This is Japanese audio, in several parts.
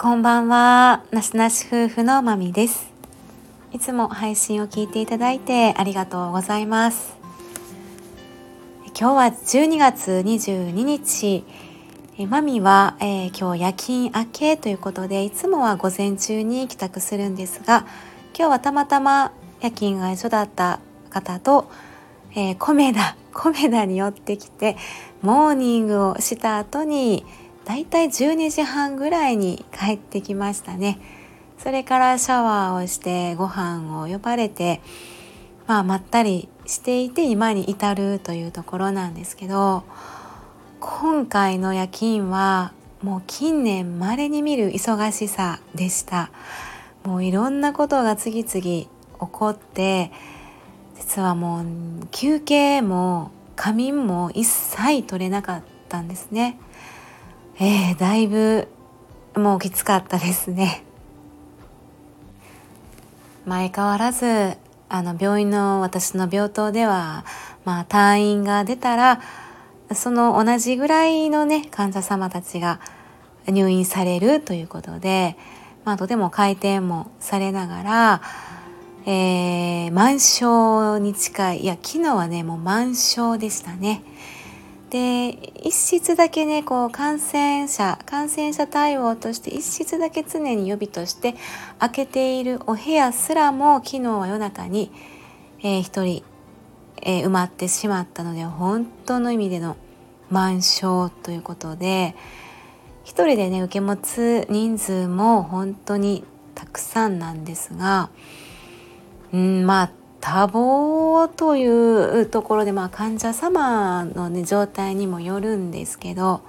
こんばんは。なしなし夫婦のまみです。いつも配信を聞いていただいてありがとうございます。今日は12月22日。マミは、えー、今日夜勤明けということで、いつもは午前中に帰宅するんですが、今日はたまたま夜勤が一緒だった方と、えー、コメダ、コメダに寄ってきて、モーニングをした後に、だいたい12時半ぐらいに帰ってきましたね。それからシャワーをしてご飯を呼ばれてまあまったりしていて今に至るというところなんですけど今回の夜勤はもう近年稀に見る忙しさでした。もういろんなことが次々起こって実はもう休憩も仮眠も一切取れなかったんですね。えー、だいぶもうきつかったですね前変わらずあの病院の私の病棟では、まあ、退院が出たらその同じぐらいのね患者様たちが入院されるということで、まあ、とても回転もされながら、えー、満床に近いいや昨日はねもう満床でしたね。で一室だけねこう感染者感染者対応として一室だけ常に予備として開けているお部屋すらも昨日は夜中に、えー、1人、えー、埋まってしまったので本当の意味での満床ということで1人でね受け持つ人数も本当にたくさんなんですがうんまあ多忙というところで、まあ、患者様の、ね、状態にもよるんですけど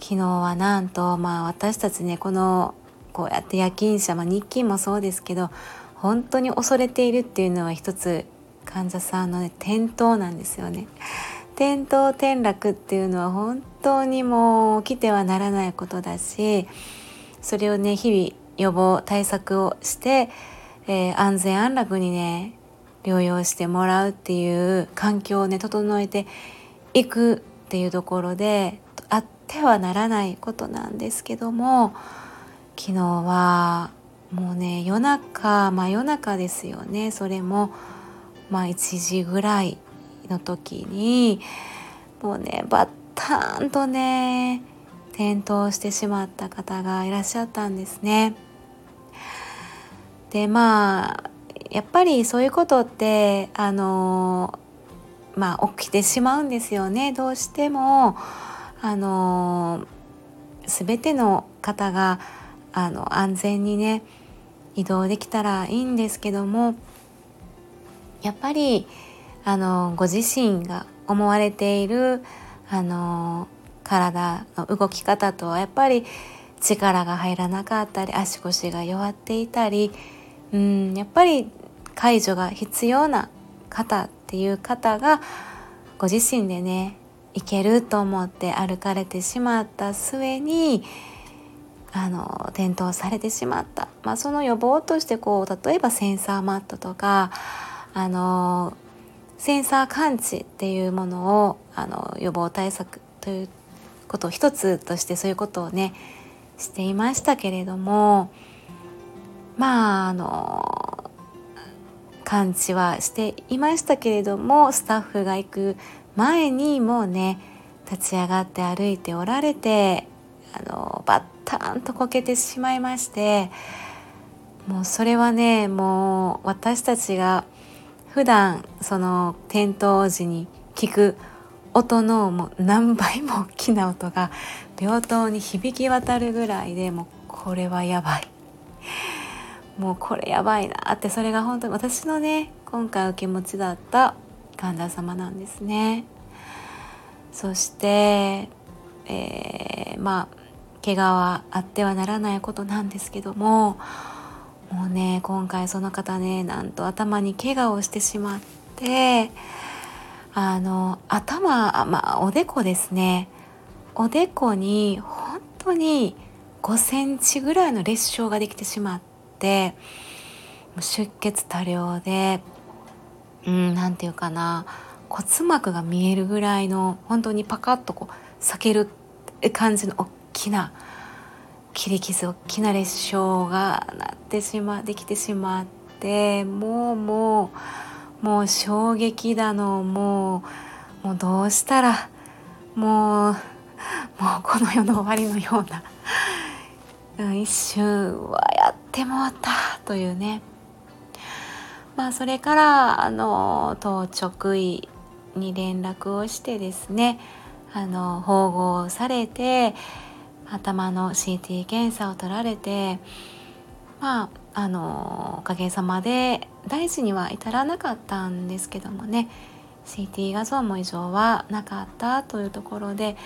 昨日はなんと、まあ、私たちねこのこうやって夜勤者、まあ、日勤もそうですけど本当に恐れているっていうのは一つ患者さんの、ね、転倒なんですよね。転倒転落っていうのは本当にもう起きてはならないことだしそれをね日々予防対策をして、えー、安全安楽にね療養してもらうっていう環境をね整えていくっていうところであってはならないことなんですけども昨日はもうね夜中まあ夜中ですよねそれもまあ1時ぐらいの時にもうねバッタンとね転倒してしまった方がいらっしゃったんですね。でまあやっぱりそういうことってあのまあ起きてしまうんですよね。どうしてもあの全ての方があの安全にね移動できたらいいんですけどもやっぱりあのご自身が思われているあの体の動き方とはやっぱり力が入らなかったり足腰が弱っていたりうんやっぱり介助が必要な方っていう方がご自身でねいけると思って歩かれてしまった末にあの転倒されてしまった、まあ、その予防としてこう例えばセンサーマットとかあのセンサー感知っていうものをあの予防対策ということを一つとしてそういうことをねしていましたけれどもまああの感知はしていましたけれどもスタッフが行く前にもうね立ち上がって歩いておられてあのバッタンとこけてしまいましてもうそれはねもう私たちが普段その転倒時に聞く音のもう何倍も大きな音が病棟に響き渡るぐらいでもうこれはやばい。もうこれやばいなってそれが本当に私のね今回お気持ちだった患者様なんですね。そして、えー、まあ怪我はあってはならないことなんですけどももうね今回その方ねなんと頭に怪我をしてしまってあの頭まあおでこですねおでこに本当に5センチぐらいの裂傷ができてしまってて出血多量でうん何て言うかな骨膜が見えるぐらいの本当にパカッとこう裂ける感じの大きな切り傷大きな裂傷がなってしまできてしまってもうもうもう衝撃だのもうもうどうしたらもうもうこの世の終わりのような一瞬はやってもったというね。まあそれからあの当直医に連絡をしてですねあの縫合されて頭の CT 検査を取られてまああのおかげさまで大事には至らなかったんですけどもね CT 画像も異常はなかったというところで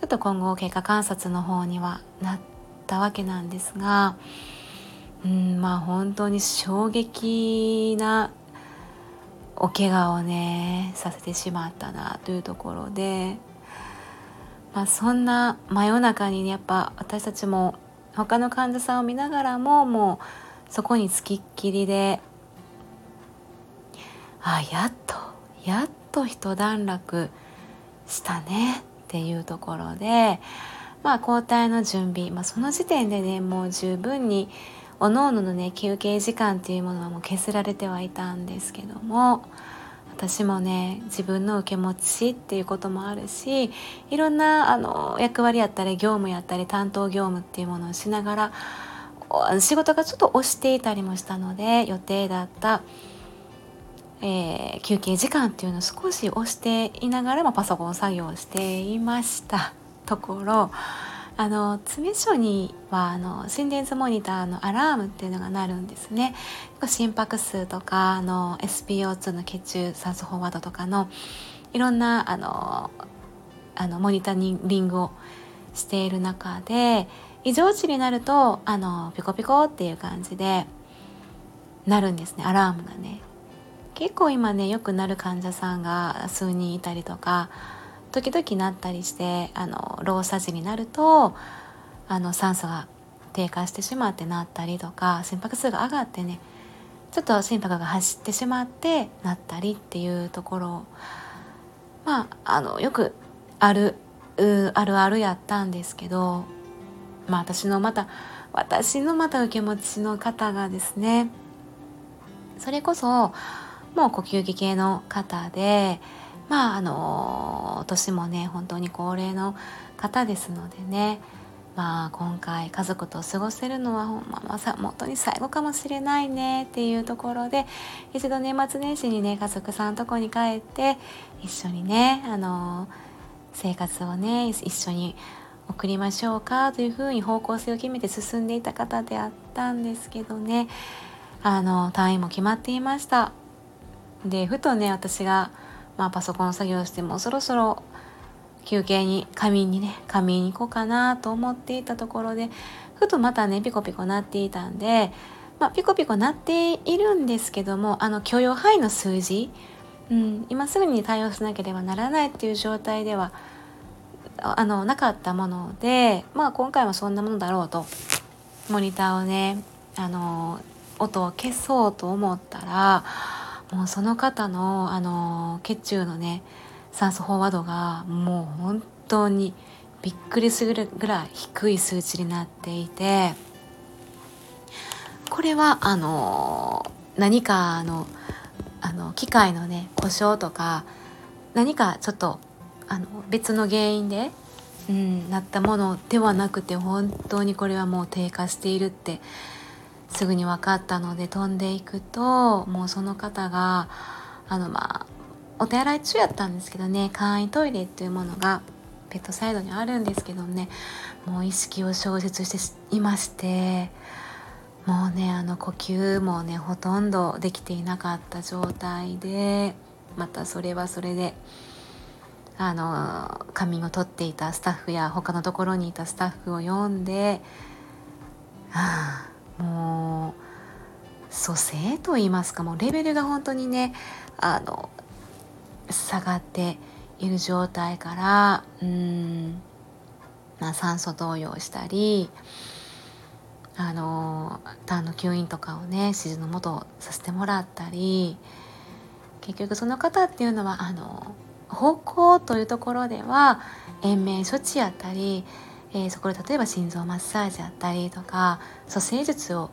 ちょっと今後経過観察の方にはなってたわけなんですがうんまあ本当に衝撃なお怪我をねさせてしまったなというところでまあ、そんな真夜中に、ね、やっぱ私たちも他の患者さんを見ながらももうそこにつきっきりであやっとやっと一段落したねっていうところで、まあ、交代の準備、まあ、その時点でねもう十分におのおののね休憩時間っていうものはもう削られてはいたんですけども私もね自分の受け持ちっていうこともあるしいろんなあの役割やったり業務やったり担当業務っていうものをしながら仕事がちょっと押していたりもしたので予定だった、えー、休憩時間っていうのを少し押していながらもパソコン作業をしていました。ところあの詰所にはあの心電図モニターのアラームっていうのが鳴るんですね。心拍数とかあの SPO2 の血中酸素飽和度とかのいろんなあのあのモニタリングをしている中で異常値になるとあのピコピコっていう感じでなるんですねアラームがね。結構今ねよくなる患者さんが数人いたりとか時々なったりしてあの老作時になるとあの酸素が低下してしまってなったりとか心拍数が上がってねちょっと心拍が走ってしまってなったりっていうところまああのよくあるあるあるやったんですけどまあ私のまた私のまた受け持ちの方がですねそれこそもう呼吸器系の方でまああの年もね本当に高齢の方ですのでね。まあ今回家族と過ごせるのは、まあ、さ本当に最後かもしれないねっていうところで一度年末年始にね家族さんとこに帰って一緒にねあの生活をね一緒に送りましょうかというふうに方向性を決めて進んでいた方であったんですけどね。あの単位も決まっていました。でふとね私がまあ、パソコン作業してもそろそろ休憩に仮眠にね仮眠に行こうかなと思っていたところでふとまたねピコピコ鳴っていたんで、まあ、ピコピコ鳴っているんですけどもあの許容範囲の数字、うん、今すぐに対応しなければならないっていう状態ではあのなかったもので、まあ、今回はそんなものだろうとモニターをねあの音を消そうと思ったらもうその方のあの血中のね酸素飽和度がもう本当にびっくりするぐらい低い数値になっていてこれはあの何かのあの機械のね故障とか何かちょっとあの別の原因で、うん、なったものではなくて本当にこれはもう低下しているってすぐに分かったので飛んでいくともうその方があのまあお手洗い中やったんですけどね簡易トイレっていうものがペットサイドにあるんですけどねもう意識を消失していましてもうねあの呼吸もねほとんどできていなかった状態でまたそれはそれであの仮眠を取っていたスタッフや他のところにいたスタッフを呼んで、はあ、もう蘇生と言いますかもうレベルが本当にねあの下がっている状態からうん、まあ、酸素投与をしたりあの痰の吸引とかをね指示のもとさせてもらったり結局その方っていうのはあの方向というところでは延命処置やったり、えー、そこで例えば心臓マッサージやったりとか蘇生術を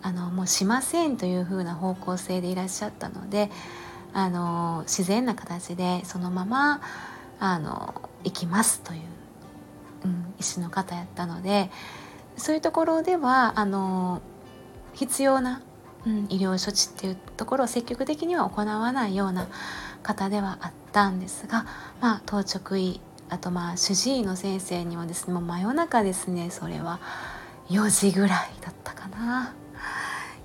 あのもうしませんというふうな方向性でいらっしゃったのであの自然な形でそのままあの行きますという、うん、医師の方やったのでそういうところではあの必要な、うん、医療処置っていうところを積極的には行わないような方ではあったんですが、まあ、当直医あとまあ主治医の先生にはですねもう真夜中ですねそれは。4時ぐらいだったかな。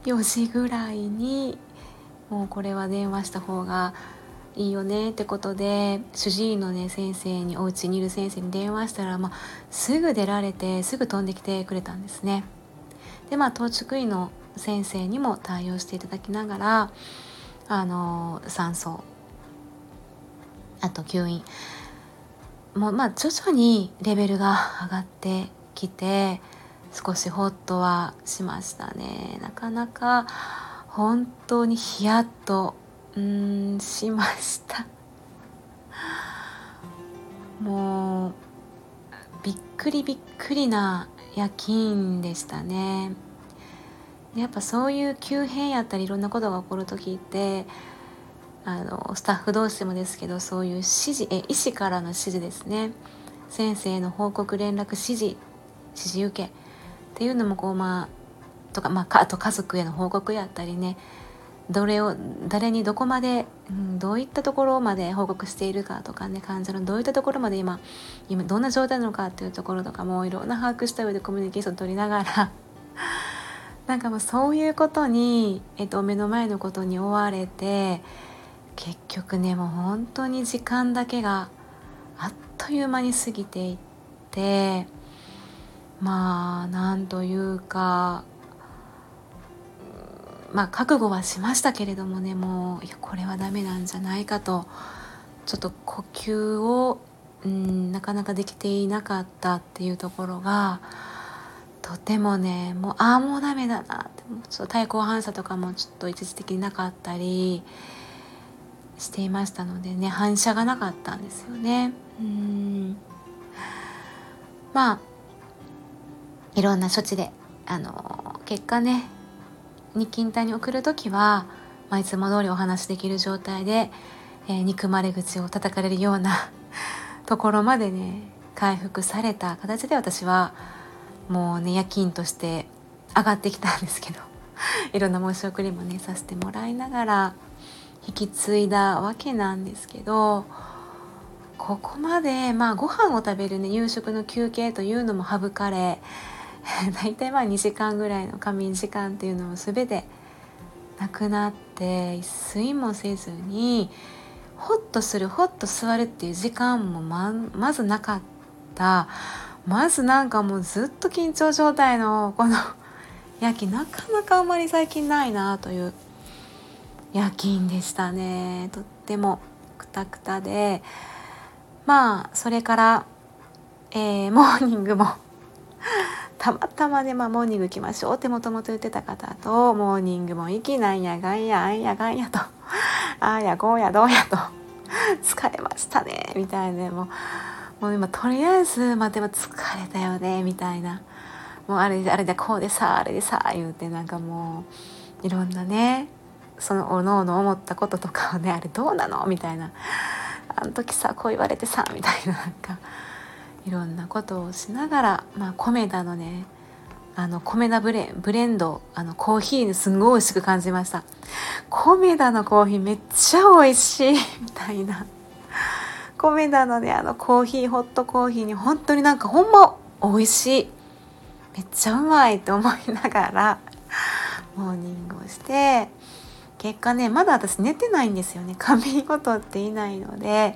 4時ぐらいにもうこれは電話した方がいいよねってことで主治医のね先生にお家にいる先生に電話したら、まあ、すぐ出られてすぐ飛んできてくれたんですね。でまあ当直医の先生にも対応していただきながらあの酸素あと吸引。もうまあ徐々にレベルが上がってきて少しホッとはしましたね。なかなか本当にヒヤッとうんしました。もうびっくりびっくりな夜勤でしたね。やっぱそういう急変やったりいろんなことが起こる時ってあのスタッフ同士でもですけどそういう指示え医師からの指示ですね。先生の報告連絡指示指示受けっていうのもこうまあとかまああと家族への報告やったりね。どれを誰にどこまで、うん、どういったところまで報告しているかとかね患者のどういったところまで今今どんな状態なのかっていうところとかもいろんな把握した上でコミュニケーション取りながら。なんかもうそういうことに、えっと、目の前のことに追われて結局ねもう本当に時間だけがあっという間に過ぎていってまあなんというかまあ覚悟はしましたけれどもねもういやこれはダメなんじゃないかとちょっと呼吸をうんなかなかできていなかったっていうところがとてもねもうああもうダメだなってもうちょっと対抗反射とかもちょっと一時的になかったりしていましたのでね反射がなかったんですよね。うんまあいろんな処置であの結果ね日勤隊に送る時は、まあ、いつも通りお話できる状態で、えー、憎まれ口を叩かれるような ところまでね回復された形で私はもうね夜勤として上がってきたんですけどいろんな申し送りもねさせてもらいながら引き継いだわけなんですけどここまでまあご飯を食べるね夕食の休憩というのも省かれ 大体まあ2時間ぐらいの仮眠時間っていうのも全てなくなって一睡もせずにホッとするホッと座るっていう時間もままずなかった。まずなんかもうずっと緊張状態のこの 夜勤なかなかあんまり最近ないなという夜勤でしたね。とってもくたくたで。まあそれから、えー、モーニングも。たまたまね、まあ、モーニング行きましょう。ってもともと言ってた方とモーニングも行きなんやがんやあんやがんやと。ああやこうやどうやと。疲れましたね。みたいな。もうもう今とりあえずまあでも疲れたよね。みたいな。もうあれであれでこうでさあれでさ言うてなんかもういろんなねそのおのおの思ったこととかをねあれどうなの？みたいな。あの時さこう言われてさみたいななんかいろんなことをしながら、まあ、米田のねあの米田ブレブレンドあのコーヒーすんごい美味しく感じました。米田のコーヒーめっちゃ美味しいみたいな。米田のねあのコーヒーホットコーヒーに本当になんかほんま美味しい。めっちゃうまいって思いながらモーニングをして結果ねまだ私寝てないんですよね。仮眠をとっていないので。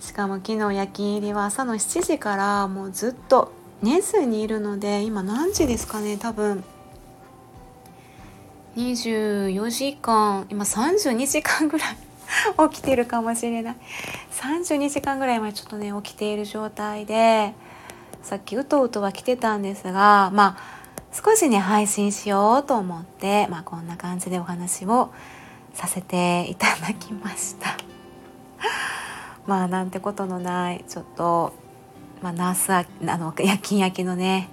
しかも昨日夜勤入りは朝の7時からもうずっと寝ずにいるので今何時ですかね多分。24時間今32時間ぐらい 起きてるかもしれない。32時間ぐらい前ちょっとね起きている状態でさっきうとうとは来てたんですがまあ少しね配信しようと思って、まあ、こんな感じでお話をさせていただきました。まあなんてことのないちょっとまあ、ナースあの夜勤明けのね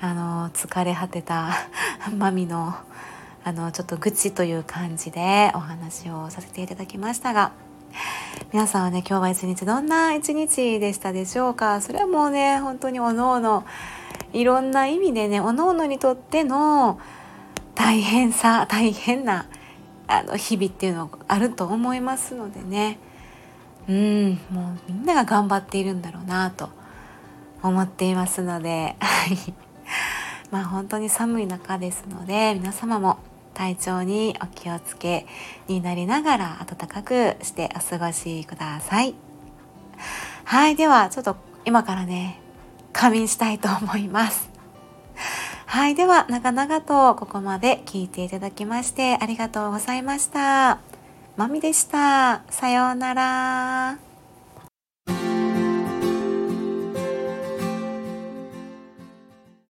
あの疲れ果てた マミのあのちょっと愚痴という感じでお話をさせていただきましたが皆さんはね今日は一日どんな一日でしたでしょうか？それはもうね本当におのおのいろんな意味でねおのおのにとっての大変さ大変なあの日々っていうのがあると思いますのでね。うんもうみんなが頑張っているんだろうなと思っていますので。まあ本当に寒い中ですので皆様も体調にお気をつけになりながら暖かくしてお過ごしください。はいではちょっと今からね仮眠したいと思います。はいでは長々とここまで聞いていただきましてありがとうございました。まみでした。さようなら。